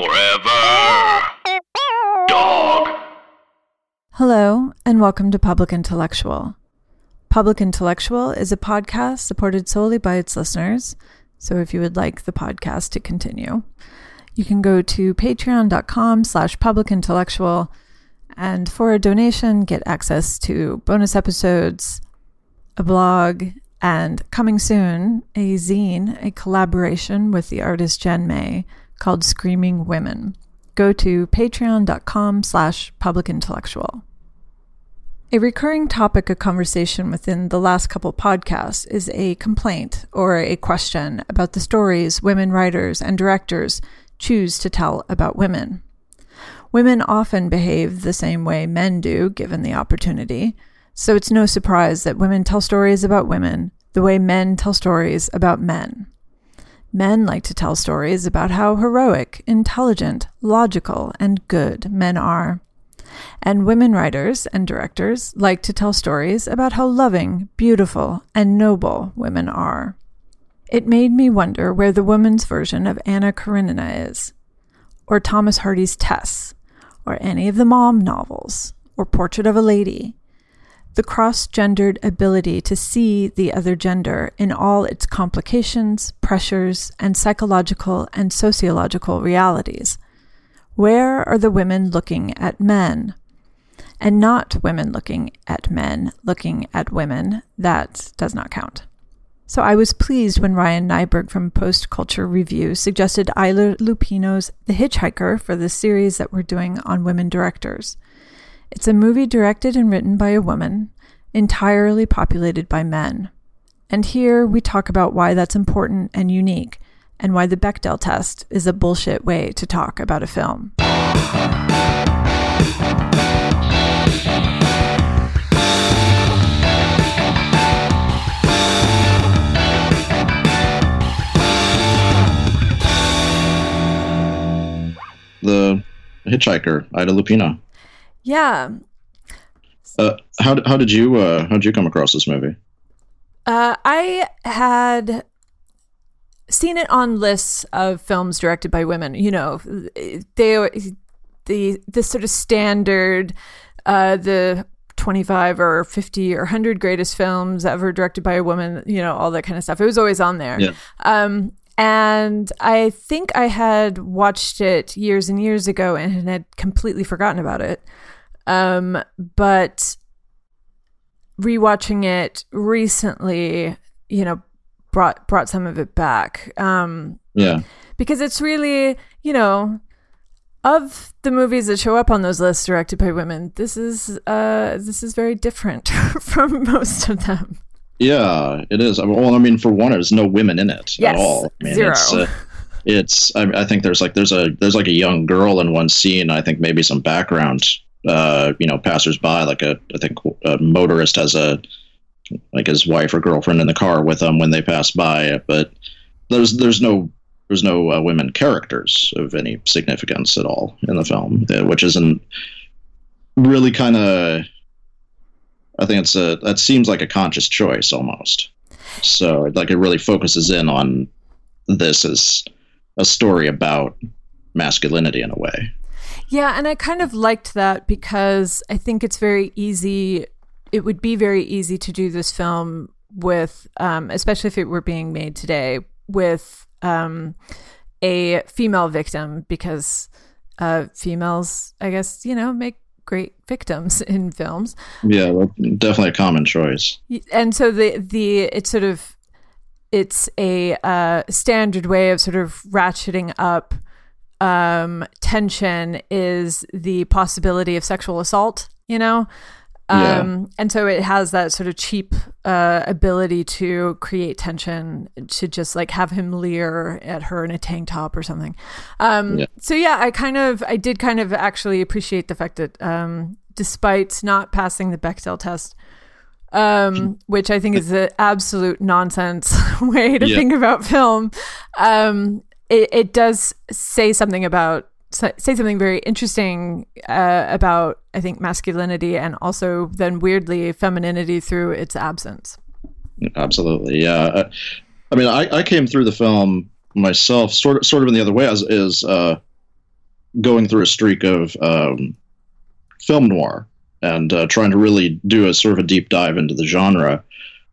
Forever. Dog. Hello, and welcome to Public Intellectual. Public Intellectual is a podcast supported solely by its listeners. So if you would like the podcast to continue, you can go to patreon.com slash publicintellectual and for a donation get access to bonus episodes, a blog, and coming soon, a zine, a collaboration with the artist Jen May called Screaming Women. Go to patreon.com slash publicintellectual. A recurring topic of conversation within the last couple podcasts is a complaint or a question about the stories women writers and directors choose to tell about women. Women often behave the same way men do, given the opportunity, so it's no surprise that women tell stories about women the way men tell stories about men. Men like to tell stories about how heroic, intelligent, logical, and good men are. And women writers and directors like to tell stories about how loving, beautiful, and noble women are. It made me wonder where the woman's version of Anna Karenina is, or Thomas Hardy's Tess, or any of the mom novels, or Portrait of a Lady. The cross gendered ability to see the other gender in all its complications, pressures, and psychological and sociological realities. Where are the women looking at men? And not women looking at men looking at women. That does not count. So I was pleased when Ryan Nyburg from Post Culture Review suggested Ida Lupino's The Hitchhiker for the series that we're doing on women directors. It's a movie directed and written by a woman, entirely populated by men. And here we talk about why that's important and unique, and why the Bechdel test is a bullshit way to talk about a film. the hitchhiker, Ida Lupino. Yeah. Uh, how how did you uh, how did you come across this movie? Uh, I had seen it on lists of films directed by women. You know, they the the sort of standard uh, the 25 or 50 or 100 greatest films ever directed by a woman, you know, all that kind of stuff. It was always on there. Yeah. Um, and I think I had watched it years and years ago and had completely forgotten about it. Um, but rewatching it recently, you know, brought brought some of it back. Um, Yeah, because it's really, you know, of the movies that show up on those lists directed by women, this is uh this is very different from most of them. Yeah, it is. Well, I mean, for one, there's no women in it Yes, at all. I mean, zero. It's, uh, it's I, I think there's like there's a there's like a young girl in one scene. I think maybe some background, uh, you know, passersby. Like a I think a motorist has a like his wife or girlfriend in the car with them when they pass by. But there's there's no there's no uh, women characters of any significance at all in the film, uh, which isn't really kind of. I think it's a that seems like a conscious choice almost. So like it really focuses in on this as a story about masculinity in a way. Yeah, and I kind of liked that because I think it's very easy. It would be very easy to do this film with, um, especially if it were being made today, with um, a female victim because uh, females, I guess, you know, make great victims in films. Yeah, definitely a common choice. and so the the it's sort of it's a uh, standard way of sort of ratcheting up um, tension is the possibility of sexual assault. You know. Yeah. Um, and so it has that sort of cheap uh, ability to create tension to just like have him leer at her in a tank top or something. Um, Yeah. So yeah, I kind of, I did kind of actually appreciate the fact that um, despite not passing the Bechdel test, um, which I think is an absolute nonsense way to Yeah. think about film, um, it, it does say something about say something very interesting uh, about I think masculinity and also then weirdly femininity through its absence. Absolutely, yeah. I, I mean, I, I came through the film myself, sort of, sort of in the other way, as is uh, going through a streak of um, film noir and uh, trying to really do a sort of a deep dive into the genre.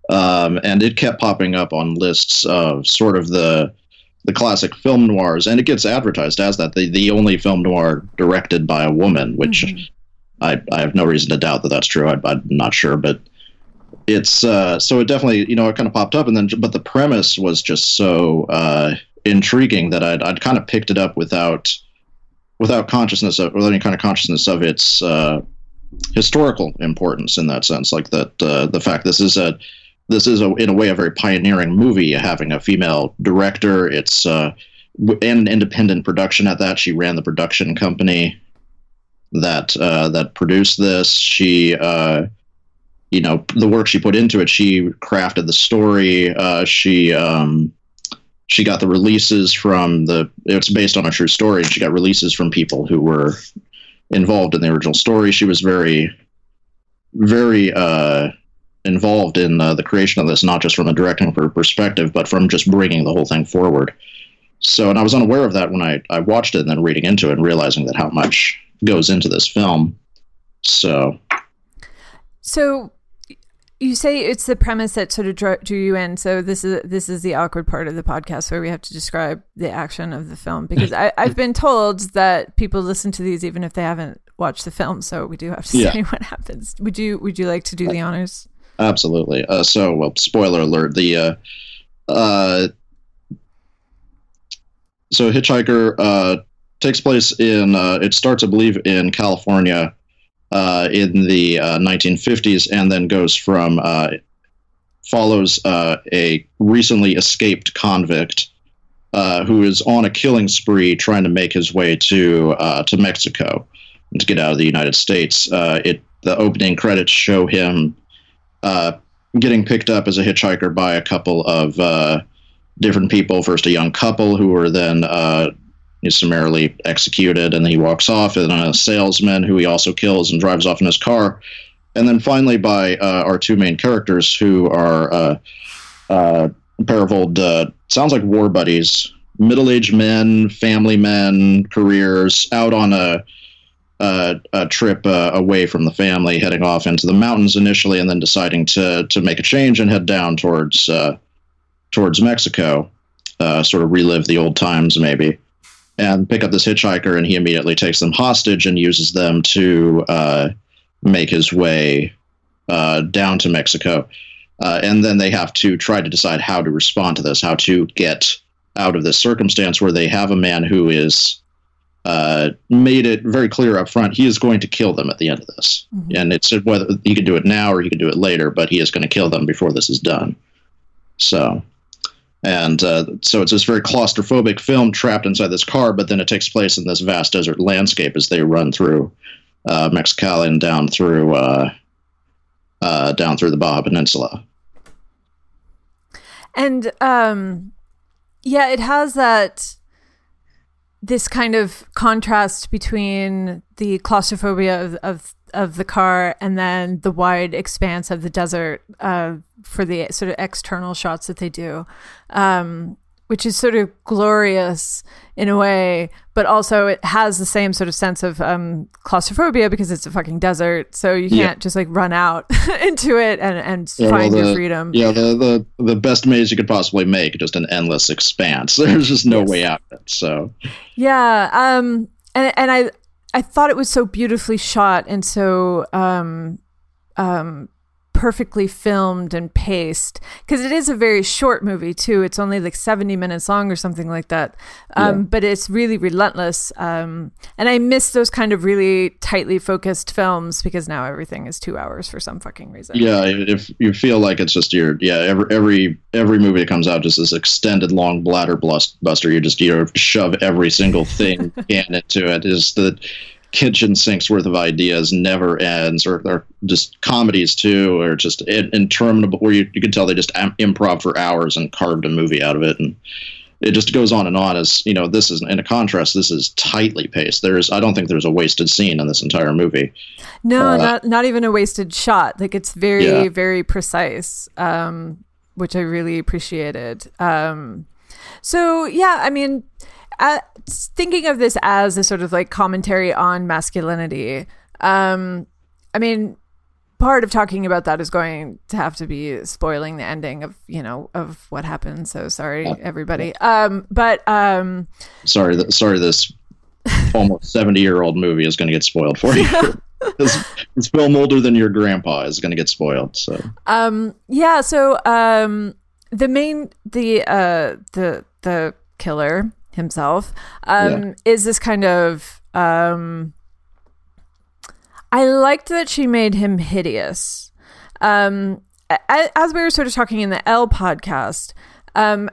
Um, and it kept popping up on lists of sort of the the classic film noirs, and it gets advertised as that the the only film noir directed by a woman, which mm-hmm. I I have no reason to doubt that that's true. I, am not sure, but it's uh, so it definitely you know it kind of popped up, and then but the premise was just so uh, intriguing that I'd I'd kind of picked it up without without consciousness of without any kind of consciousness of its uh, historical importance in that sense, like that uh, the fact this is a this is a, in a way a very pioneering movie having a female director. It's uh, an independent production at that. She ran the production company that uh, that produced this. She uh, you know the work she put into it she crafted the story. Uh, she um, she got the releases from the it's based on a true story she got releases from people who were involved in the original story. She was very very uh, involved in uh, the creation of this, not just from a directing perspective, but from just bringing the whole thing forward. So, and I was unaware of that when I, I watched it and then reading into it and realizing that how much goes into this film. So, so you say it's the premise that sort of drew, you in. So this is this is the awkward part of the podcast where we have to describe the action of the film because I, I've been told that people listen to these even if they haven't watched the film. So we do have to yeah. say what happens. Would you Would you like to do the honors? Absolutely. Uh, so, well, spoiler alert: the uh, uh, so Hitchhiker uh, takes place in uh, it starts, I believe, in California uh, in the uh, 1950s, and then goes from uh, follows a recently escaped convict uh, who is on a killing spree, trying to make his way to uh, to Mexico to get out of the United States. it the opening credits show him uh, getting picked up as a hitchhiker by a couple of uh, different people. First, a young couple who were then uh, summarily executed, and he walks off, and a salesman who he also kills and drives off in his car. And then finally, by uh, our two main characters, who are uh, a pair of old, sounds like war buddies, middle aged men, family men, careers, out on a uh, a trip uh, away from the family, heading off into the mountains initially, and then deciding to to make a change and head down towards uh, towards Mexico, uh, sort of relive the old times maybe, and pick up this hitchhiker, and he immediately takes them hostage and uses them to uh, make his way uh, down to Mexico, and then they have to try to decide how to respond to this, how to get out of this circumstance where they have a man who is uh, made it very clear up front he is going to kill them at the end of this. Mm-hmm. And it's whether he can do it now or he can do it later, but he is going to kill them before this is done. So, and uh, so it's this very claustrophobic film trapped inside this car, but then it takes place in this vast desert landscape as they run through uh, Mexicali and down through uh, uh, down through the Baja Peninsula. And um, yeah, it has that this kind of contrast between the claustrophobia of, of, of the car and then the wide expanse of the desert uh, for the sort of external shots that they do. Um, which is sort of glorious in a way, but also it has the same sort of sense of um, claustrophobia because it's a fucking desert. So you can't yeah. just like run out into it and, and yeah, find well, the, your freedom. Yeah, the, the the best maze you could possibly make, just an endless expanse. There's just no yes. way out of it. So yeah, um, and and I I thought it was so beautifully shot and so um, um, perfectly filmed and paced because it is a very short movie too. It's only like 70 minutes long or something like that. Um, yeah. but it's really relentless um, and i miss those kind of really tightly focused films because now everything is two hours for some fucking reason. Yeah if you feel like it's just your yeah every every every movie that comes out just this extended long bladder buster. You just you know shove every single thing into it. Is the kitchen sinks worth of ideas never ends, or, or just comedies too, or just interminable. Where you, you can tell they just improv for hours and carved a movie out of it, and it just goes on and on. As you know, this is in a contrast. This is tightly paced. There's, I don't think there's a wasted scene in this entire movie. No, uh, not not even a wasted shot. Like it's very yeah. very precise, um, which I really appreciated. Um, so yeah, I mean uh, thinking of this as a sort of like commentary on masculinity. Um, I mean, part of talking about that is going to have to be spoiling the ending of you know of what happened. So sorry, everybody. Um, but um, sorry, th- sorry, this almost seventy year old movie is going to get spoiled for you. it's, it's film older than your grandpa is going to get spoiled. So um, yeah. So um, the main the uh the the killer himself um Yeah. is this kind of um I liked that she made him hideous. Um as we were sort of talking in the L podcast, um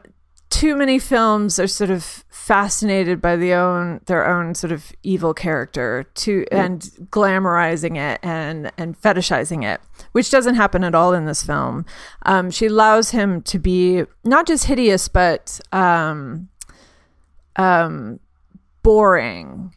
too many films are sort of fascinated by the own their own sort of evil character to and glamorizing it and and fetishizing it, which doesn't happen at all in this film. Um, she allows him to be not just hideous but um, um, boring.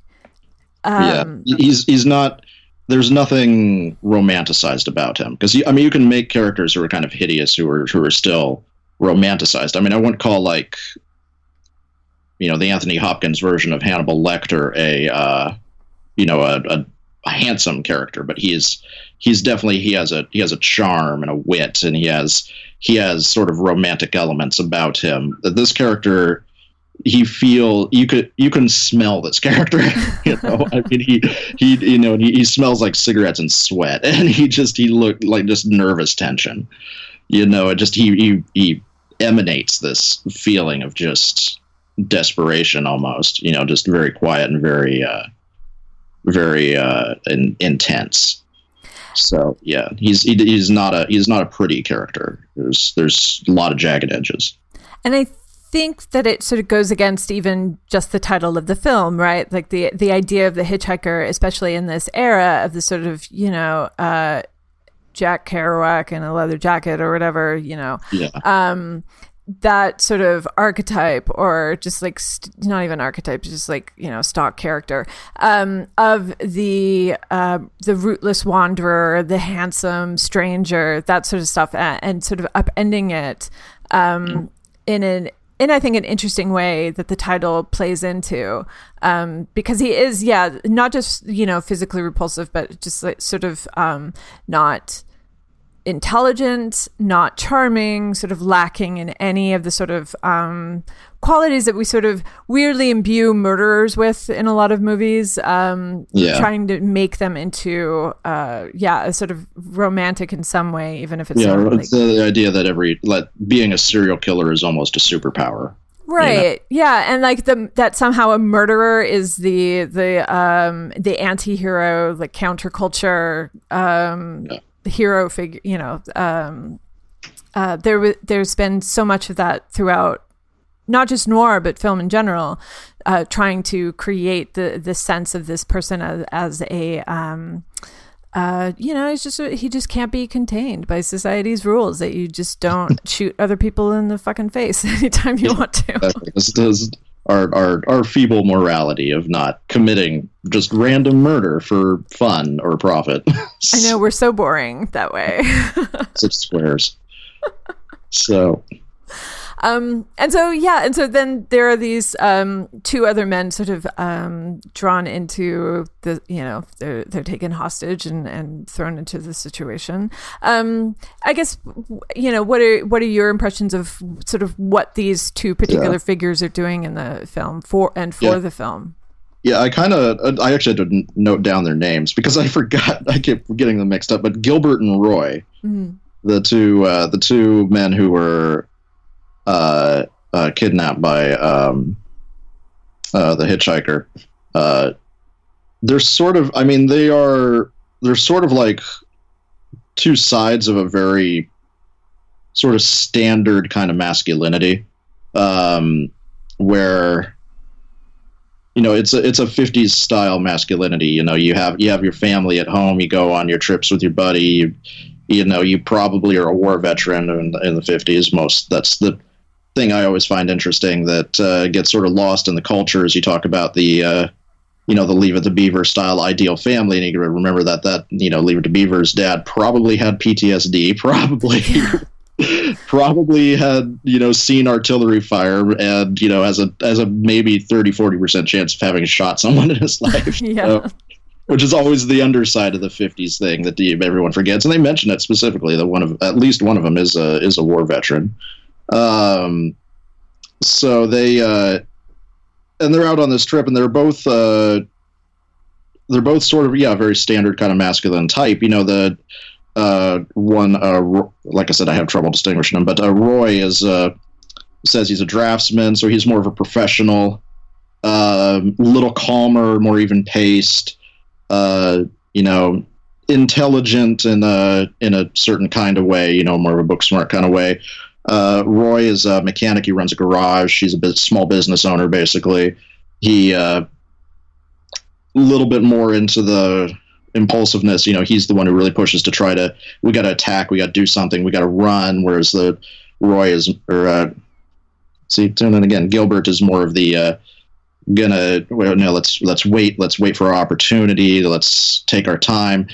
Um, yeah, he's he's not. There's nothing romanticized about him because I mean you can make characters who are kind of hideous who are who are still romanticized. I mean I wouldn't call like you know the Anthony Hopkins version of Hannibal Lecter a uh, you know a, a, a handsome character, but he is he's definitely he has a he has a charm and a wit and he has he has sort of romantic elements about him that this character he feel you could you can smell this character you know? I mean he he you know he, he smells like cigarettes and sweat and he just he looked like just nervous tension you know? It just he he, he emanates this feeling of just desperation almost you know just very quiet and very uh very uh in, intense. So yeah he's he, he's not a he's not a pretty character. There's there's a lot of jagged edges. And I think that it sort of goes against even just the title of the film, right? Like the the idea of the hitchhiker, especially in this era of the sort of you know uh, Jack Kerouac in a leather jacket or whatever, you know, yeah um, that sort of archetype or just like st- not even archetype, just like you know stock character um, of the uh, the rootless wanderer, the handsome stranger, that sort of stuff, and, and sort of upending it um, in an in I think an interesting way that the title plays into um, because he is yeah not just you know physically repulsive but just like sort of um, not intelligent, not charming, sort of lacking in any of the sort of um, qualities that we sort of weirdly imbue murderers with in a lot of movies. Um, Yeah. Trying to make them into, uh, yeah, a sort of romantic in some way, even if it's yeah, not like, the idea that every like being a serial killer is almost a superpower. right yeah and like the that somehow a murderer is the the um the anti-hero like counterculture um Yeah. Hero figure you know um uh there there's been so much of that throughout not just noir but film in general uh trying to create the the sense of this person as, as a um uh, you know, it's just he just can't be contained by society's rules that you just don't shoot other people in the fucking face anytime you want to. Exactly. This does our, our our feeble morality of not committing just random murder for fun or profit. I know we're so boring that way. Such squares. So um, and so yeah, and so then there are these um, two other men sort of um, drawn into the you know they're they're taken hostage and, and thrown into the situation. Um, I guess you know what are what are your impressions of sort of what these two particular Yeah. figures are doing in the film for and for Yeah. the film. yeah, I kind of I actually didn't note down their names because I forgot. I kept getting them mixed up. But Gilbert and Roy, Mhm. the two uh, the two men who were uh, uh, kidnapped by um, uh, the hitchhiker. Uh, they're sort of. I mean, they are. They're sort of like two sides of a very sort of standard kind of masculinity, um, where you know it's a it's a 50s style masculinity you know you have you have your family at home you go on your trips with your buddy you, you know you probably are a war veteran in, in the 50s most that's the thing i always find interesting that uh, gets sort of lost in the culture as you talk about the uh, you know the leave it to beaver style ideal family and you remember that that you know leave it to beaver's dad probably had ptsd probably probably had you know seen artillery fire and you know has a has a maybe 30 40 percent chance of having shot someone in his life Yeah. So- which is always the underside of the 50s thing that everyone forgets and they mention it specifically that one of at least one of them is a is a war veteran um so they uh and they're out on this trip and they're both uh they're both sort of yeah very standard kind of masculine type. You know the uh one uh like i said i have trouble distinguishing them but uh, roy is uh says he's a draftsman so he's more of a professional um little calmer more even paced uh you know intelligent in a in a certain kind of way you know more of a book smart kind of way uh, Roy is a mechanic. He runs a garage. He's a bit small business owner, basically. He uh, a little bit more into the impulsiveness. You know, he's the one who really pushes to try to. We got to attack. We got to do something. We got to run. Whereas the Roy is, or uh, see, and then again, Gilbert is more of the uh, gonna. Well, no, let's let's wait. Let's wait for our opportunity. Let's take our time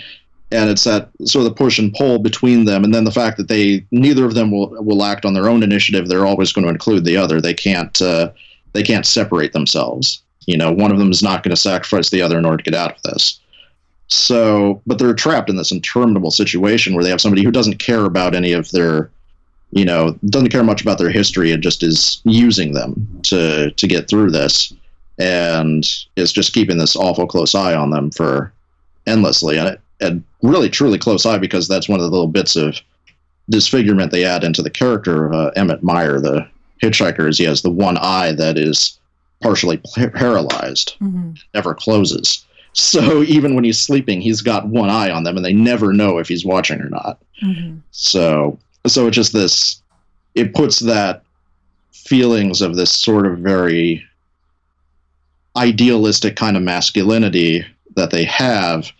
and it's that sort of the push and pull between them and then the fact that they neither of them will will act on their own initiative they're always going to include the other. They can't uh, they can't separate themselves. You know one of them is not going to sacrifice the other in order to get out of this. So but they're trapped in this interminable situation where they have somebody who doesn't care about any of their you know doesn't care much about their history and just is using them to to get through this. And is just keeping this awful close eye on them for endlessly. And it, and really truly close eye because that's one of the little bits of disfigurement they add into the character of uh, Emmett Meyer, the hitchhiker, is he has the one eye that is partially pa- paralyzed, Mhm. never closes. So even when he's sleeping, he's got one eye on them, and they never know if he's watching or not. Mhm. So so it's just this. It puts that feelings of this sort of very idealistic kind of masculinity that they have,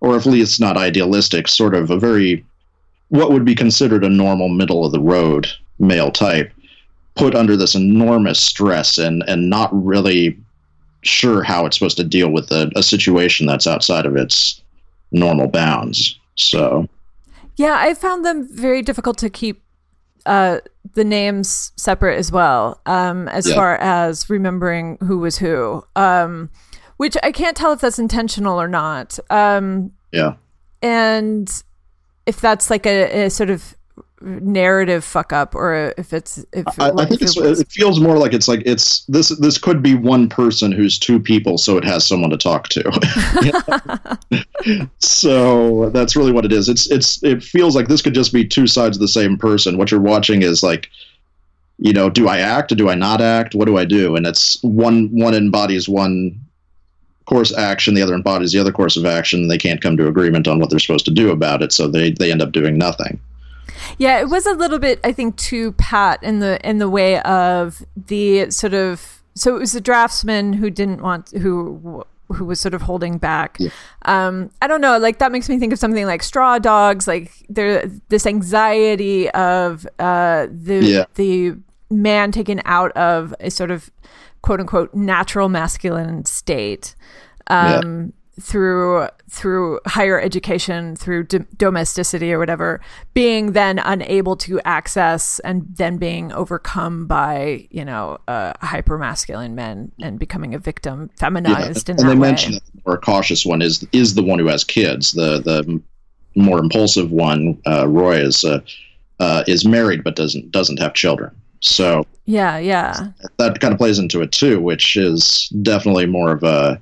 or at least not idealistic, sort of a very what would be considered a normal middle of the road male type, put under this enormous stress and and not really sure how it's supposed to deal with a, a situation that's outside of its normal bounds. So Yeah, I found them very difficult to keep uh, the names separate as well, um, as Yeah. far as remembering who was who. Um, which I can't tell if that's intentional or not. Um, yeah. and if that's like a, a sort of narrative fuck up or if it's if, I, I if think it it feels more like it's like it's this this could be one person who's two people, so it has someone to talk to. so that's really what it is. It's it's it feels like this could just be two sides of the same person. What you're watching is like, you know, do I act or do I not act? What do I do? And it's one one embodies one course action, the other embodies the other course of action. They can't come to agreement on what they're supposed to do about it, so they they end up doing nothing. Yeah, it was a little bit, I think, too pat in the in the way of the sort of. So it was the draftsman who didn't want who who was sort of holding back. Yeah. Um, I don't know, like that makes me think of something like Straw Dogs, like there this anxiety of uh, the Yeah. the man taken out of a sort of quote unquote natural masculine state. Um, through through higher education through d- domesticity or whatever being then unable to access and then being overcome by you know uh, hyper masculine men and becoming a victim feminized in and that they way mention that the more cautious one is is the one who has kids. The the more impulsive one, uh, Roy, is uh, uh, is married but doesn't doesn't have children. So yeah yeah that kind of plays into it too, which is definitely more of a.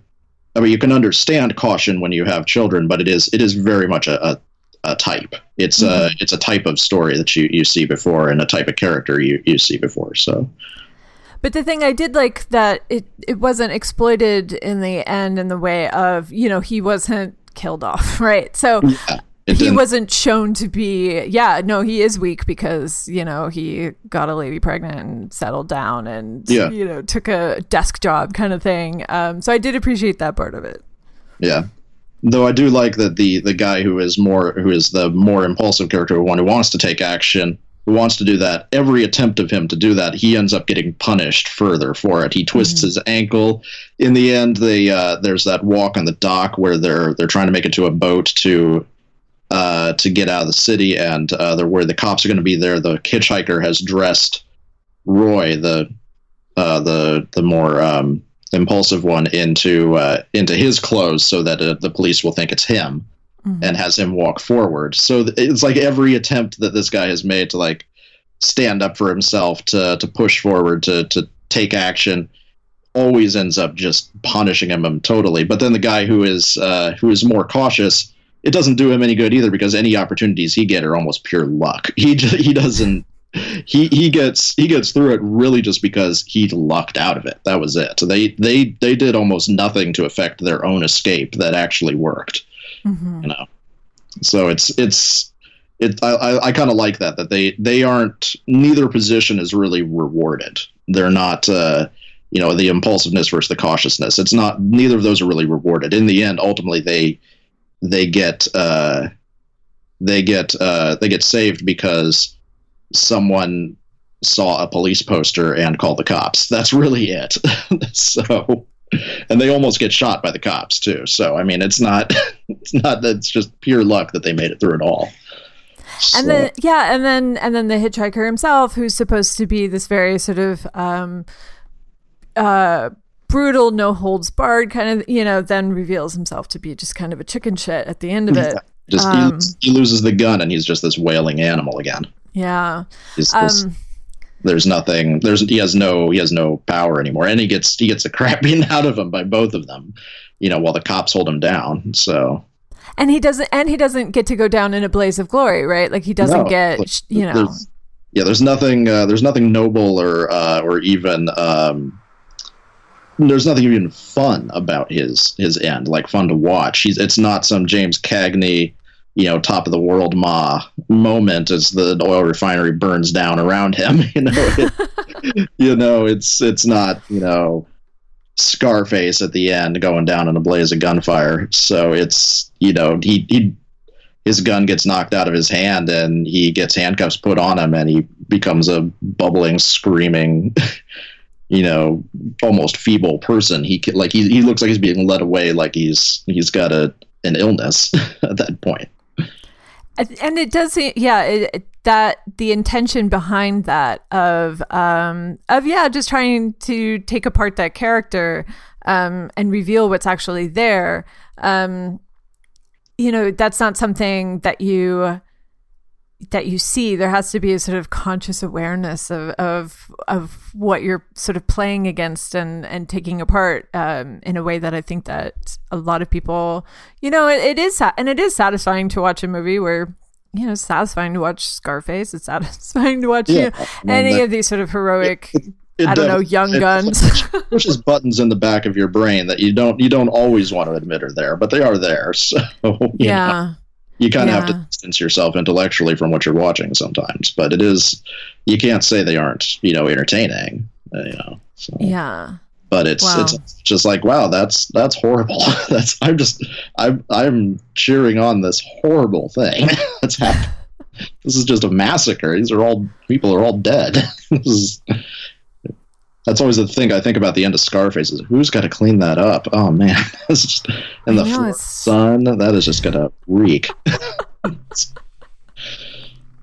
I mean, you can understand caution when you have children, but it is it is very much a, a, a type. It's a mm-hmm. it's a type of story that you, you see before and a type of character you, you see before. So But the thing I did like that it it wasn't exploited in the end in the way of you know he wasn't killed off right so yeah, he wasn't shown to be yeah no he is weak because you know he got a lady pregnant and settled down and Yeah. you know took a desk job kind of thing um so I did appreciate that part of it Yeah. Though I do like that the the guy who is more who is the more impulsive character, one who wants to take action, who wants to do that, every attempt of him to do that, he ends up getting punished further for it. He twists his ankle. In the end, they uh, there's that walk on the dock where they're they're trying to make it to a boat to uh, to get out of the city, and uh, they're where the cops are going to be there. The hitchhiker has dressed Roy, the uh, the the more um, impulsive one, into uh, into his clothes, so that uh, the police will think it's him, Mhm. and has him walk forward. So th- it's like every attempt that this guy has made to like stand up for himself, to to push forward, to to take action, always ends up just punishing him totally. But then the guy who is uh, who is more cautious, it doesn't do him any good either because any opportunities he get are almost pure luck. He j- he doesn't. He, he gets he gets through it really just because he lucked out of it. That was it. They they they did almost nothing to affect their own escape that actually worked Mhm. you know so it's it's it i i, I kind of like that that they they aren't neither position is really rewarded they're not uh you know the impulsiveness versus the cautiousness it's not neither of those are really rewarded in the end ultimately they they get uh they get uh they get saved because someone saw a police poster and called the cops. That's really it. So and they almost get shot by the cops too. So i mean it's not it's not that it's just pure luck that they made it through it all. So, and then yeah and then and then the hitchhiker himself who's supposed to be this very sort of um uh brutal no holds barred kind of you know then reveals himself to be just kind of a chicken shit at the end of it. Just he um, loses- he, loses the gun and he's just this wailing animal again. Yeah. He's um there's nothing there's he has no he has no power anymore. And he gets he gets the crap beaten out of him by both of them you know while the cops hold him down. So and he doesn't and he doesn't get to go down in a blaze of glory right? Like he doesn't No, get you know. there's- yeah there's nothing uh, there's nothing noble or uh, or even um, there's nothing even fun about his his end like fun to watch. He's it's not some james cagney you know top of the world ma moment as the oil refinery burns down around him you know it, you know it's it's not you know scarface at the end going down in a blaze of gunfire. So it's you know he he his gun gets knocked out of his hand and he gets handcuffs put on him and he becomes a bubbling screaming you know almost feeble person he like he, he looks like he's being led away like he's he's got a an illness at that point. and it does seem yeah it- that the intention behind that of um of yeah just trying to take apart that character um and reveal what's actually there um you know that's not something that you that you see there has to be a sort of conscious awareness of of of what you're sort of playing against and and taking apart um, in a way that I think that a lot of people you know it, it is and it is satisfying to watch a movie where you know it's satisfying to watch Scarface it's satisfying to watch you know, I mean, any that- of these sort of heroic it I don't know young it guns. pushes buttons in the back of your brain that you don't you don't always want to admit are there but they are there so you know, yeah you kind of have to distance yourself intellectually from what you're watching sometimes but it is you can't say they aren't you know entertaining uh, you know so. yeah. But it's Wow. it's just like wow that's that's horrible. That's i'm just i'm i'm cheering on this horrible thing that's happening this is just a massacre. These are all people are all dead. This is that's always the thing I think about the end of Scarface is who's got to clean that up? Oh man, just in the know, sun that is just gonna reek.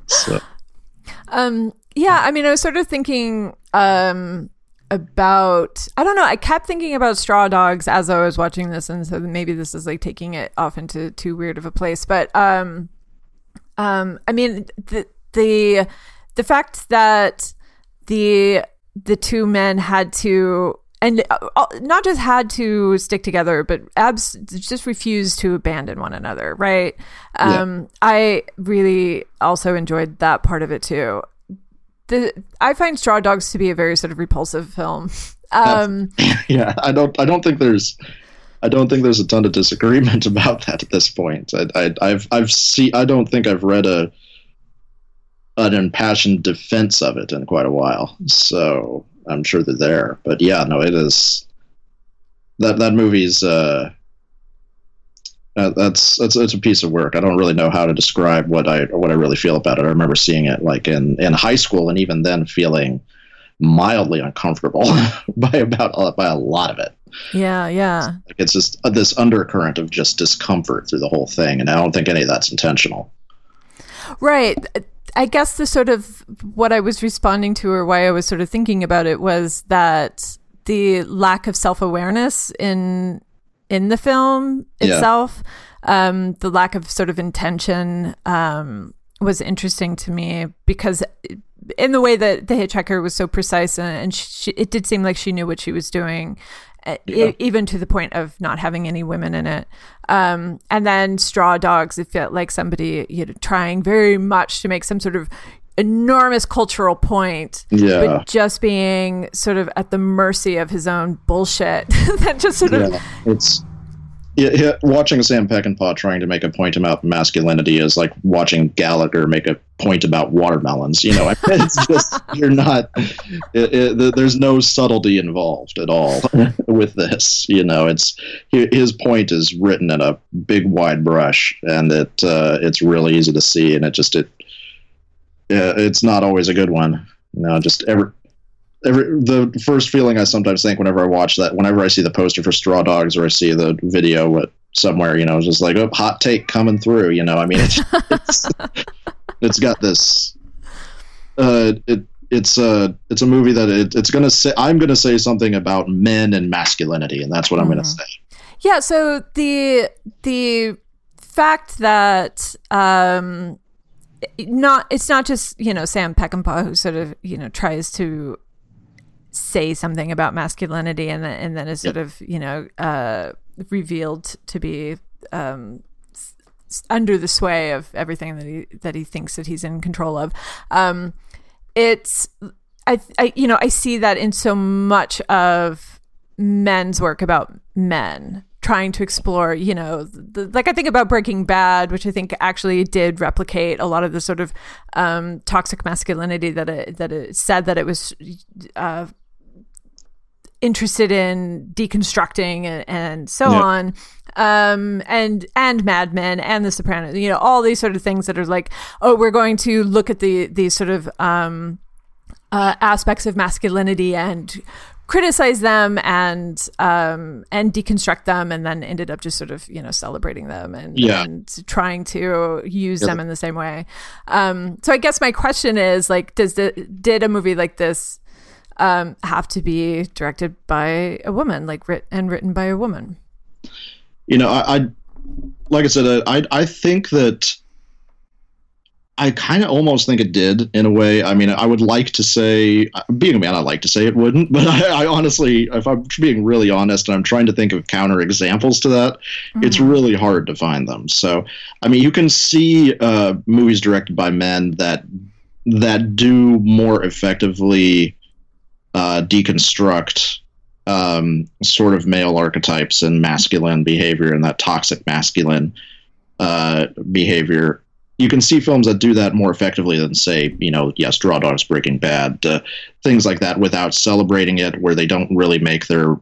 so Um, yeah, I mean, I was sort of thinking um, about, I don't know, I kept thinking about Straw Dogs as I was watching this, and so maybe this is like taking it off into too weird of a place. But um, um, I mean, the the the fact that the the two men had to and uh, not just had to stick together but abs just refused to abandon one another right Yeah. um i really also enjoyed that part of it too the i find straw dogs to be a very sort of repulsive film um yeah, I don't I don't think there's I don't think there's a ton of disagreement about that at this point. I, I I've I've see I don't think I've read a an impassioned defense of it in quite a while. So I'm sure they're there. But yeah, no, it is that that movie's uh uh, that's that's it's a piece of work. I don't really know how to describe what I what I really feel about it. I remember seeing it like in in high school, and even then feeling mildly uncomfortable by about by a lot of it. Yeah, yeah. Like it's just uh, this undercurrent of just discomfort through the whole thing, and I don't think any of that's intentional. Right. I guess the sort of what I was responding to, or why I was sort of thinking about it, was that the lack of self awareness in in the film Yeah. itself, um, the lack of sort of intention, um, was interesting to me because in the way that the hitchhiker was so precise and, and she, it did seem like she knew what she was doing Yeah. e- even to the point of not having any women in it um, and then straw dogs it felt like somebody you know trying very much to make some sort of enormous cultural point Yeah. but just being sort of at the mercy of his own bullshit that just sort of Yeah, it's yeah, yeah, watching Sam Peckinpah trying to make a point about masculinity is like watching Gallagher make a point about watermelons. You know, I mean, it's just you're not. It, it, there's no subtlety involved at all with this. You know, it's his point is written in a big wide brush, and it uh, it's really easy to see, and it just it yeah, it's not always a good one. You know, just every every the first feeling I sometimes think whenever I watch that, whenever I see the poster for Straw Dogs or I see the video what somewhere, you know, it's just like oh, hot take coming through. You know, I mean, it's it's, it's got this. Uh, it it's a it's a movie that it, it's gonna say I'm gonna say something about men and masculinity, and that's what I'm gonna Mhm. say. Yeah, so the the fact that um not it's not just, you know, Sam Peckinpah who sort of, you know, tries to say something about masculinity and then, and then is sort of, you know, uh revealed to be um under the sway of everything that he that he thinks that he's in control of. Um it's I, I you know, I see that in so much of men's work about men trying to explore you know the, like i think about breaking bad which i think actually did replicate a lot of the sort of um, toxic masculinity that it, that it said that it was uh, interested in deconstructing and, and so Yeah. on um and and mad men and the sopranos you know all these sort of things that are like oh we're going to look at the these sort of um uh, aspects of masculinity and criticize them and um and deconstruct them and then ended up just sort of you know celebrating them and, Yeah. and trying to use Yeah. them in the same way um so i guess my question is like does the did a movie like this um have to be directed by a woman like writ- and written by a woman you know, I, I like I said, uh, I I think that I kind of almost think it did in a way. I mean, I would like to say, being a man, I like to say it wouldn't, but I, I honestly, if I'm being really honest, and I'm trying to think of counter examples to that, it's Mhm. really hard to find them. So, I mean, you can see uh, movies directed by men that that do more effectively uh, deconstruct um, sort of male archetypes and masculine behavior and that toxic masculine uh, behavior. You can see films that do that more effectively than, say, you know, yes, Straw Dogs, Breaking Bad, uh, things like that, without celebrating it, where they don't really make their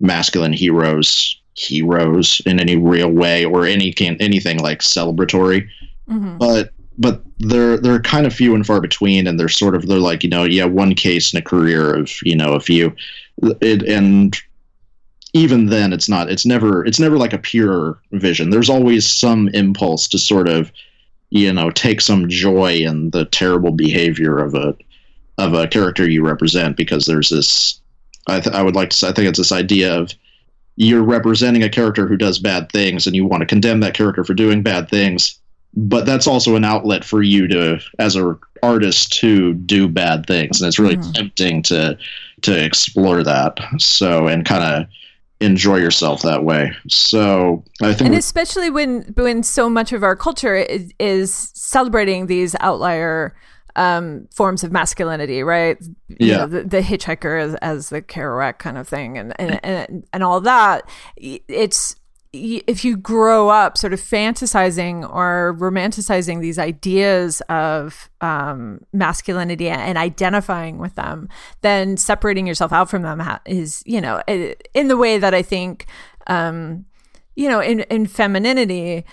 masculine heroes heroes in any real way or any can anything like celebratory Mhm. but but they're they're kind of few and far between and they're sort of they're like you know yeah one case in a career of you know a few. It, and even then it's not it's never it's never like a pure vision. There's always some impulse to sort of you know take some joy in the terrible behavior of a of a character you represent because there's this I, th- I would like to say, I think it's this idea of you're representing a character who does bad things and you want to condemn that character for doing bad things but that's also an outlet for you to as a artist to do bad things and it's really Mhm. tempting to to explore that so and kind of enjoy yourself that way so i think and especially when when so much of our culture is, is celebrating these outlier um, forms of masculinity, right? You Yeah. know, the, the hitchhiker as, as the Kerouac kind of thing, and and and, and all that. It's if you grow up sort of fantasizing or romanticizing these ideas of um, masculinity and identifying with them, then separating yourself out from them is, you know, in the way that I think, um, you know, in, in femininity,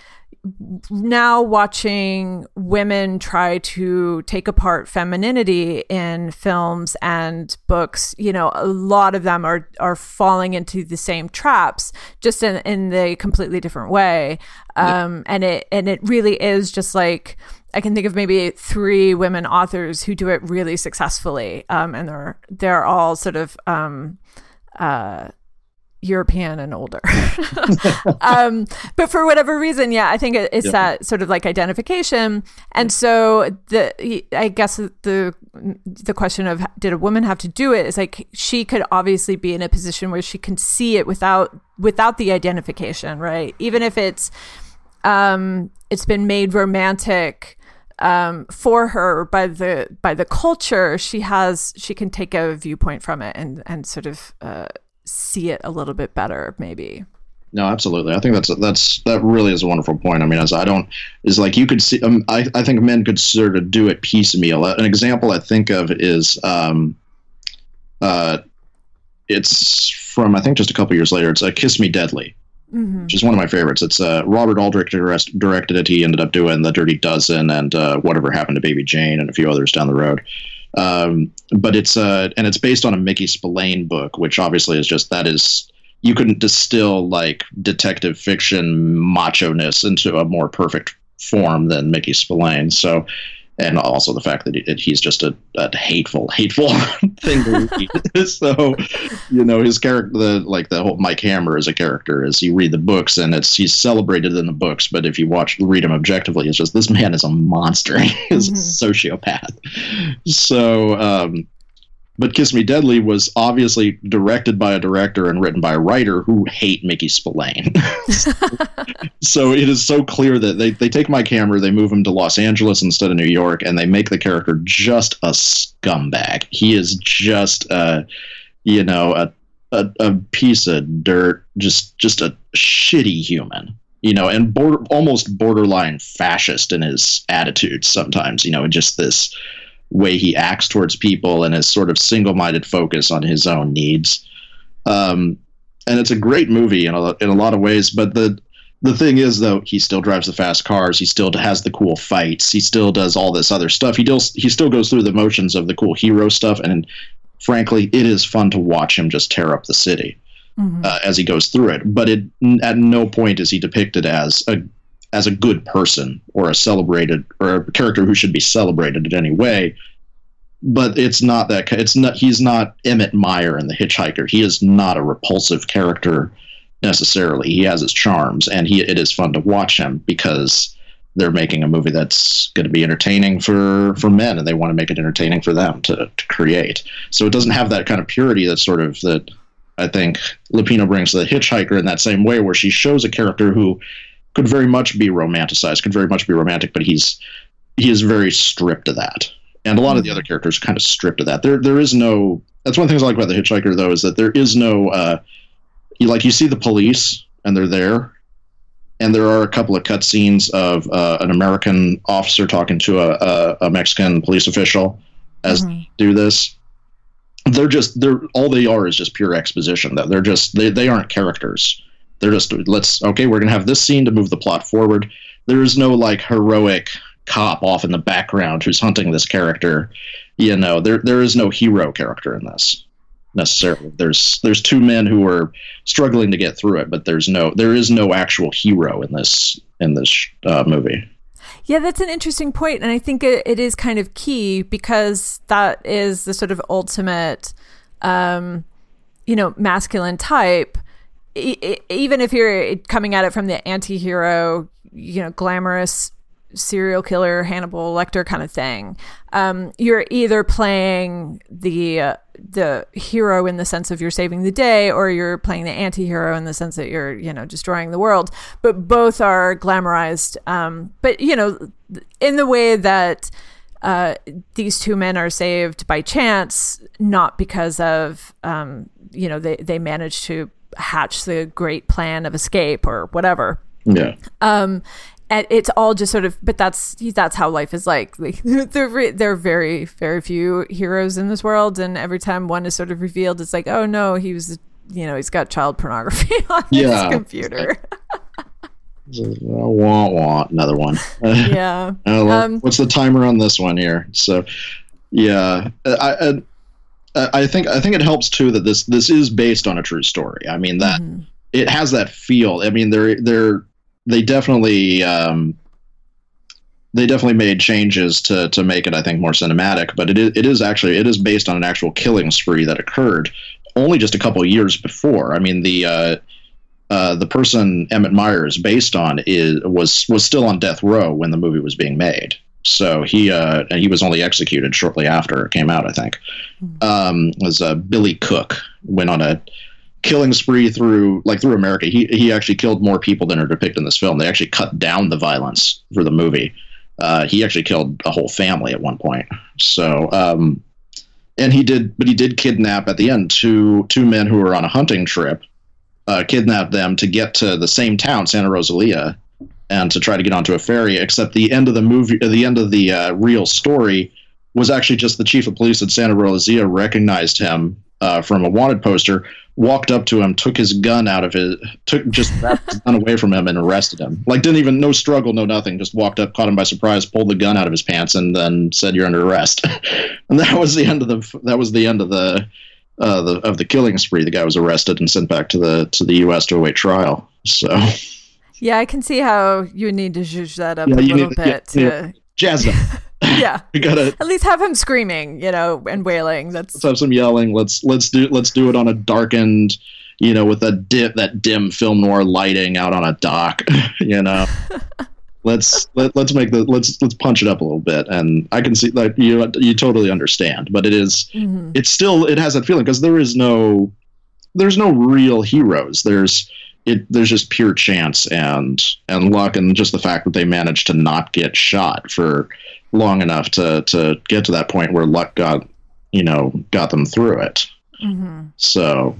now watching women try to take apart femininity in films and books, you know, a lot of them are are falling into the same traps, just in in the completely different way. Um, yeah. and it and it really is just like I can think of maybe three women authors who do it really successfully, um, and they're they're all sort of um, uh, European and older. um, but for whatever reason, yeah, I think it's yep. that sort of like identification. And so the I guess the the question of did a woman have to do it is like she could obviously be in a position where she can see it without without the identification, right? Even if it's um, it's been made romantic um, for her by the by the culture, she has she can take a viewpoint from it and and sort of uh, see it a little bit better, maybe. No, absolutely. I think that's that's that really is a wonderful point. I mean, as I don't is like you could see. Um, I I think men could sort of do it piecemeal. An example I think of is um, uh, it's from I think just a couple years later. It's a uh, Kiss Me Deadly, mm-hmm. which is one of my favorites. It's uh, Robert Aldrich directed it. He ended up doing The Dirty Dozen and uh, Whatever Happened to Baby Jane and a few others down the road. Um, but it's uh, and it's based on a Mickey Spillane book, which obviously is just that is you couldn't distill like detective fiction macho ness into a more perfect form than Mickey Spillane. So and also the fact that, he, he's just a, a, hateful, hateful thing to read. so, you know, his character, the like the whole Mike Hammer as a character, as you read the books, and it's he's celebrated in the books, but if you watch read him objectively, it's just this man is a monster. He's mm-hmm. a sociopath. So, um, but Kiss Me Deadly was obviously directed by a director and written by a writer who hate Mickey Spillane. so it is so clear that they, they take Mike Hammer, they move him to Los Angeles instead of New York, and they make the character just a scumbag. He is just a, you know, a, a, a piece of dirt, just just a shitty human you know, and border, almost borderline fascist in his attitudes sometimes, you know, just this way he acts towards people and his sort of single-minded focus on his own needs. Um, and it's a great movie in a, in a lot of ways, but the the thing is though he still drives the fast cars he still has the cool fights he still does all this other stuff he does he still goes through the motions of the cool hero stuff and frankly it is fun to watch him just tear up the city mm-hmm. uh, as he goes through it but it at no point is he depicted as a as a good person or a celebrated or a character who should be celebrated in any way. But it's not that. It's not. He's not Emmett Meyer in The Hitchhiker. He is not a repulsive character necessarily. He has his charms, and he it is fun to watch him because they're making a movie that's going to be entertaining for for men, and they want to make it entertaining for them to, to create. So it doesn't have that kind of purity that sort of that I think Lupino brings to the Hitchhiker in that same way, where she shows a character who could very much be romanticized, could very much be romantic, but he's he is very stripped of that. And a lot of the other characters are kind of stripped of that. There there is no that's one of the things I like about the Hitchhiker though, is that there is no uh you like you see the police and they're there and there are a couple of cutscenes of uh, an American officer talking to a, a, a Mexican police official as mm-hmm. do this. They're just they're all they are is just pure exposition. That they're just they, they aren't characters. They're just let's okay, we're gonna have this scene to move the plot forward. There is no like heroic cop off in the background who's hunting this character. You know, there there is no hero character in this necessarily. There's there's two men who are struggling to get through it, but there's no there is no actual hero in this in this uh, movie. Yeah, that's an interesting point, and I think it, it is kind of key because that is the sort of ultimate, um, you know, masculine type even if you're coming at it from the anti-hero, you know, glamorous serial killer Hannibal Lecter kind of thing, um, you're either playing the uh, the hero in the sense of you're saving the day, or you're playing the anti-hero in the sense that you're you know destroying the world. But both are glamorized. Um, but you know, in the way that. Uh, these two men are saved by chance, not because of um, you know they they managed to hatch the great plan of escape or whatever. Yeah. Um, and it's all just sort of, but that's that's how life is like. there, there are very very few heroes in this world, and every time one is sort of revealed, it's like, oh no, he was, you know, he's got child pornography on yeah. his computer. want want another one. Yeah. Um, what's the timer on this one here? So, yeah, I, I, I think I think it helps too that this this is based on a true story. I mean that Mhm. it has that feel. I mean they're they're they definitely um, they definitely made changes to to make it I think more cinematic. But it is it is actually it is based on an actual killing spree that occurred only just a couple of years before. I mean the. Uh, uh, the person Emmett Meyer is based on is was was still on death row when the movie was being made. So he uh, he was only executed shortly after it came out. I think um, was uh, Billy Cook went on a killing spree through like through America. He he actually killed more people than are depicted in this film. They actually cut down the violence for the movie. Uh, he actually killed a whole family at one point. So um, and he did, but he did kidnap at the end two two men who were on a hunting trip uh, kidnapped them to get to the same town, Santa Rosalia, and to try to get onto a ferry. Except the end of the movie, the end of the uh, real story, was actually just the chief of police at Santa Rosalia recognized him uh, from a wanted poster, walked up to him, took his gun out of his, took just his gun away from him and arrested him. Like didn't even no struggle, no nothing. Just walked up, caught him by surprise, pulled the gun out of his pants, and then said, "You're under arrest." and that was the end of the that was the end of the uh, the, of the killing spree. The guy was arrested and sent back to the to the U.S. to await trial. So Yeah, I can see how you need to zhuzh that up Yeah, a little bit yeah, to, jazz them. yeah. we gotta At least have him screaming, you know, and wailing. That's let's have some yelling. Let's let's do let's do it on a darkened, you know, with that dim that dim film noir lighting out on a dock. You know. Let's let, let's make the let's let's punch it up a little bit, and I can see like you you totally understand, but it is Mhm. it's still it has that feeling because there is no there's no real heroes there's it there's just pure chance and and luck and just the fact that they managed to not get shot for long enough to to get to that point where luck got you know got them through it Mhm. so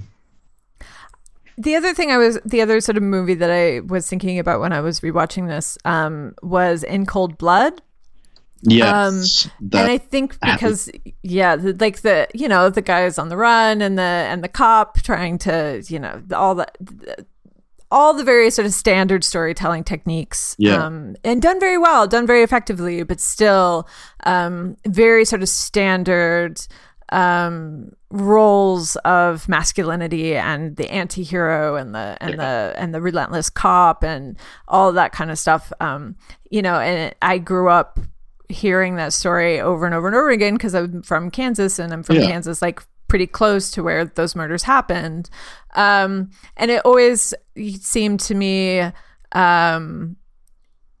The other thing I was, the other sort of movie that I was thinking about when I was rewatching this um, was In Cold Blood. yes that and I think because yeah, the, like the you know the guy is on the run and the and the cop trying to you know all the, the all the various sort of standard storytelling techniques Yeah. um, and done very well, done very effectively, but still um, very sort of standard um, roles of masculinity and the anti-hero and the and the and the relentless cop and all that kind of stuff. Um, you know, and I grew up hearing that story over and over and over again because I'm from Kansas and I'm from Yeah. Kansas, like pretty close to where those murders happened. Um, and it always seemed to me um,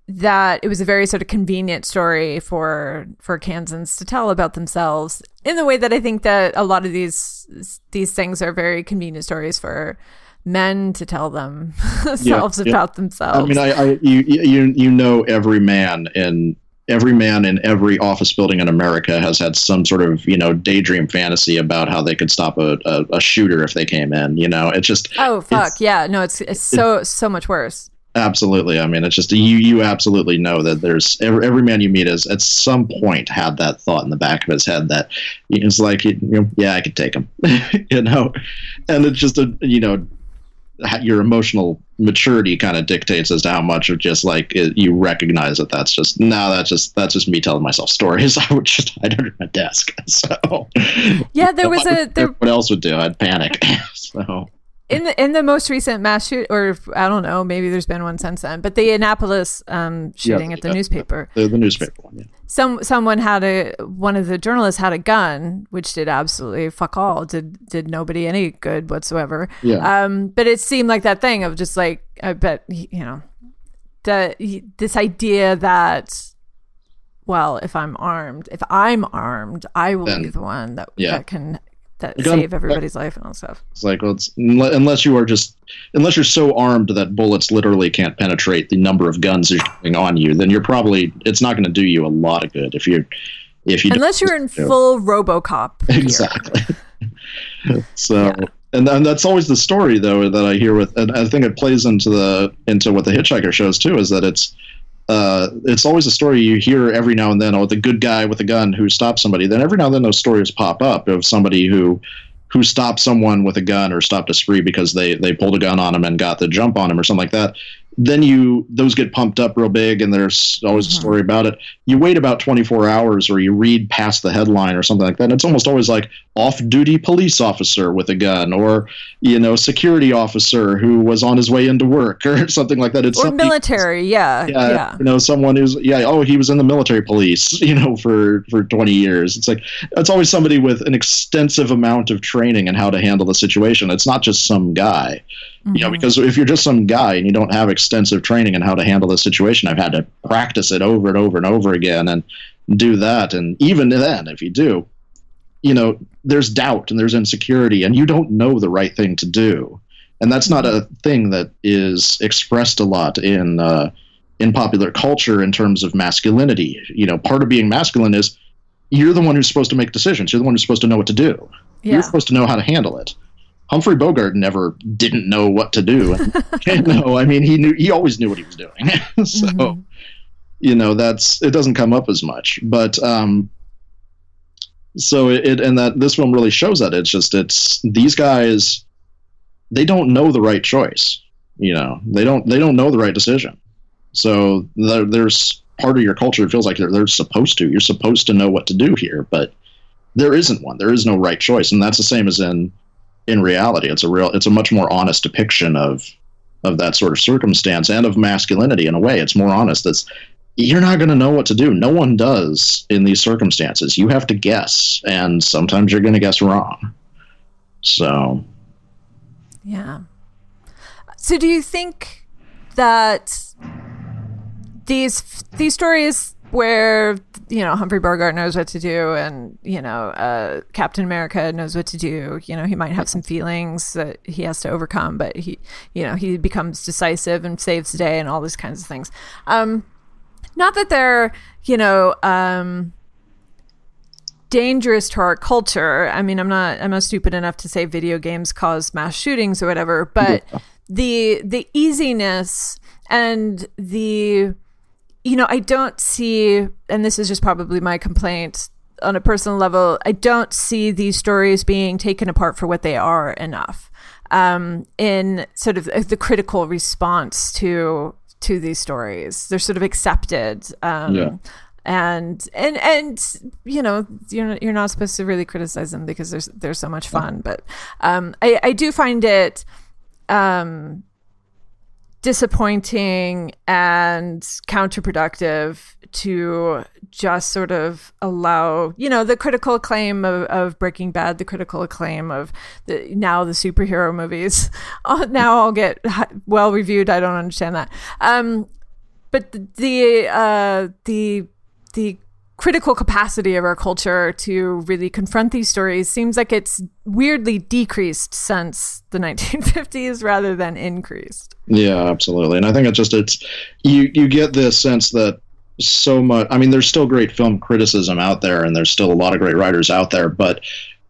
that it was a very sort of convenient story for for Kansans to tell about themselves in the way that I think that a lot of these these things are very convenient stories for men to tell themselves yeah. about themselves. I mean, I, I you you you know every man in every man in every office building in America has had some sort of you know daydream fantasy about how they could stop a, a, a shooter if they came in. You know, it's just oh fuck yeah, no, it's it's so so much worse. absolutely. I mean, it's just you you absolutely know that there's every, every man you meet is at some point had that thought in the back of his head that it's like you know, yeah, I could take him, you know, and it's just a you know your emotional maturity kind of dictates as to how much of just like it, you recognize that that's just no that's just that's just me telling myself stories. I would just hide under my desk. So Yeah, there was a there what else would do? I'd panic. So. In the in the most recent mass shoot, or I don't know, maybe there's been one since then. But the Annapolis um, shooting at the yeah, newspaper, the, the newspaper one yeah. Some someone had a one of the journalists had a gun, which did absolutely fuck all, did did nobody any good whatsoever. Yeah. Um, but it seemed like that thing of just like I bet you know, that this idea that. Well, if I'm armed, if I'm armed, I will be the one that yeah. that can that gun- save everybody's life and all stuff. it's like well, it's, unless you are just unless you're so armed that bullets literally can't penetrate the number of guns are shooting on you then you're probably it's not going to do you a lot of good if you're if you Unless you're in Yeah. full RoboCop. gear. exactly. so, and and that's always the story though that I hear with, and I think it plays into the into what the Hitchhiker shows too, is that it's. Uh, it's always a story you hear every now and then. Oh, the good guy with a gun who stops somebody. Then every now and then those stories pop up of somebody who who stopped someone with a gun or stopped a spree because they they pulled a gun on him and got the jump on him or something like that. Then you those get pumped up real big and there's always Mhm. a story about it you wait about 24 hours or you read past the headline or something like that and it's almost always like off-duty police officer with a gun or you know security officer who was on his way into work or something like that it's or military. Yeah, yeah, yeah. you know someone who's yeah oh he was in the military police you know for for 20 years it's like it's always somebody with an extensive amount of training and how to handle the situation it's not just some guy you know Mhm. because if you're just some guy and you don't have extensive training in how to handle the situation i've had to practice it over and over and over again and do that and even then if you do you know there's doubt and there's insecurity and you don't know the right thing to do and that's not a thing that is expressed a lot in uh, in popular culture in terms of masculinity you know part of being masculine is you're the one who's supposed to make decisions you're the one who's supposed to know what to do yeah. you're supposed to know how to handle it. Humphrey Bogart never didn't know what to do. no, I mean he knew he always knew what he was doing. so Mhm. you know that's it doesn't come up as much. But um so it, it and that this film really shows that it's just it's these guys they don't know the right choice. You know they don't they don't know the right decision. So there, there's part of your culture it feels like they're, they're supposed to. You're supposed to know what to do here, but there isn't one. There is no right choice, and that's the same as in in reality. It's a real. It's a much more honest depiction of of that sort of circumstance and of masculinity in a way. It's more honest. That's you're not going to know what to do. No one does in these circumstances. You have to guess, and sometimes you're going to guess wrong. So Yeah. So do you think that these these stories where you know Humphrey Bogart knows what to do and you know uh, Captain America knows what to do, you know he might have some feelings that he has to overcome, but he you know he becomes decisive and saves the day and all these kinds of things. Um, not that they're you know um, dangerous to our culture. I mean, I'm not I'm not stupid enough to say video games cause mass shootings or whatever, but the the easiness and the you know, I don't see and this is just probably my complaint on a personal level, I don't see these stories being taken apart for what they are enough. Um, in sort of the critical response to to these stories. They're sort of accepted. Um, Yeah. and and and you know you're you're not supposed to really criticize them because there's they're so much fun but um i i do find it um disappointing and counterproductive to just sort of allow you know the critical acclaim of, of breaking bad the critical acclaim of the now the superhero movies. Uh, now i'll get well reviewed. I don't understand that. Um but the the uh the the critical capacity of our culture to really confront these stories seems like it's weirdly decreased since the 1950s rather than increased. Yeah, absolutely. And I think it's just it's you you get this sense that so much I mean there's still great film criticism out there and there's still a lot of great writers out there, but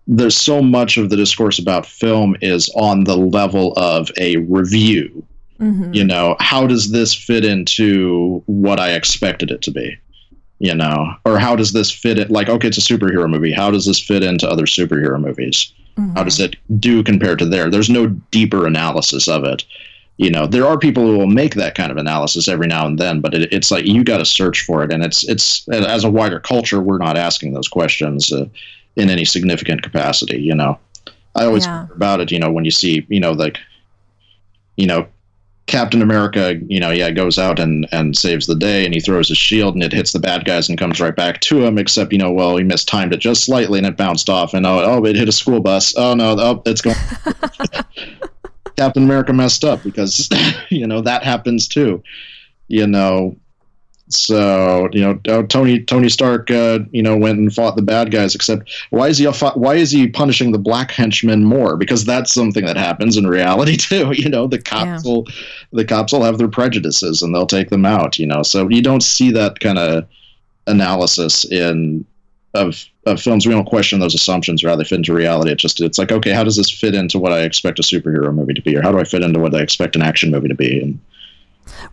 there's so much of the discourse about film is on the level of a review. Mhm. You know, how does this fit into what I expected it to be? You know, or how does this fit it like okay, it's a superhero movie. How does this fit into other superhero movies? How does it do compared to there? There's no deeper analysis of it. You know, there are people who will make that kind of analysis every now and then, but it, it's like you got to search for it, and it's it's as a wider culture, we're not asking those questions uh, in any significant capacity. You know, I always Yeah. about it. You know, when you see, you know, like, you know, Captain America, you know, yeah, goes out and, and saves the day and he throws his shield and it hits the bad guys and comes right back to him, except, you know, well, he mistimed it just slightly and it bounced off and oh, oh it hit a school bus. Oh, no, oh, it's going. Captain America messed up because, you know, that happens too, you know. So you know, oh, Tony Tony Stark, uh, you know, went and fought the bad guys. Except, why is he why is he punishing the black henchmen more? Because that's something that happens in reality too. You know, the cops Yeah. will the cops will have their prejudices and they'll take them out. You know, so you don't see that kind of analysis in of of films. We don't question those assumptions or how they fit into reality. It just it's like, okay, how does this fit into what I expect a superhero movie to be, or how do I fit into what I expect an action movie to be? And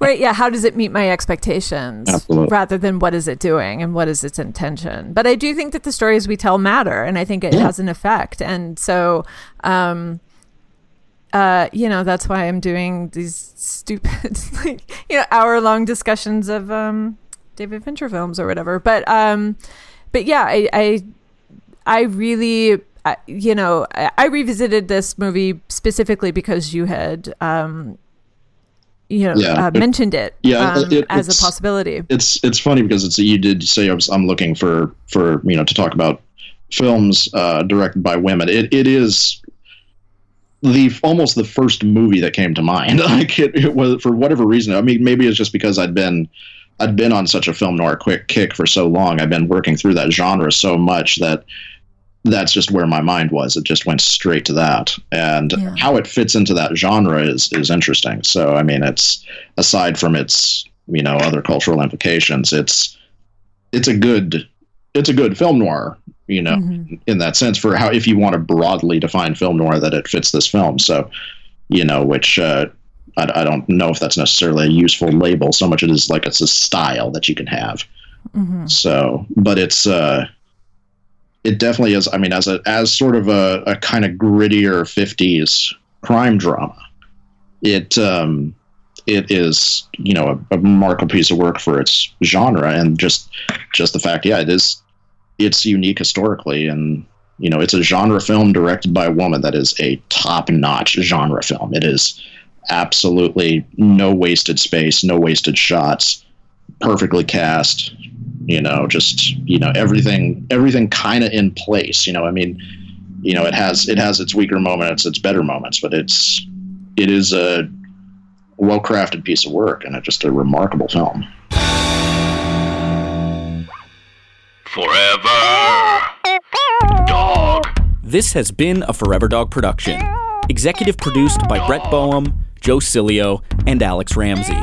Right, yeah, how does it meet my expectations Absolutely. rather than what is it doing and what is its intention? But I do think that the stories we tell matter and I think it Yeah. has an effect. And so um uh, you know, that's why I'm doing these stupid, like, you know, hour long discussions of um, David Fincher films or whatever. But, um, but yeah, I, I, I really, I, you know, I, I revisited this movie specifically because you had, um, you know, Yeah, uh, mentioned it, yeah, um, it- as a possibility. it's it's funny because it's you did say I was, I'm looking for for you know to talk about films uh, directed by women. It it is the almost the first movie that came to mind. like it, it was for whatever reason. I mean, maybe it's just because I'd been I'd been on such a film noir quick kick for so long. I've been working through that genre so much that that's just where my mind was. It just went straight to that, and Yeah. how it fits into that genre is is interesting. So I mean, it's aside from its you know other cultural implications, it's it's a good it's a good film noir. You know, Mhm. in that sense, for how if you want to broadly define film noir, that it fits this film. So you know, which uh, I, I don't know if that's necessarily a useful label so much it is like it's a style that you can have. Mhm. So, but it's uh, it definitely is. I mean, as a as sort of a, a kind of grittier '50s crime drama, it um, it is you know a, a remarkable piece of work for its genre and just just the fact, yeah, it is it's unique historically and you know it's a genre film directed by a woman that is a top notch genre film. It is absolutely no wasted space, no wasted shots, perfectly cast you know just you know everything everything kind of in place you know i mean you know it has it has its weaker moments its better moments but it's it is a well crafted piece of work and it's just a remarkable film Forever. Dog. This has been a Forever Dog production. Executive produced by Brett Boehm, Joe Cilio, and Alex Ramsey.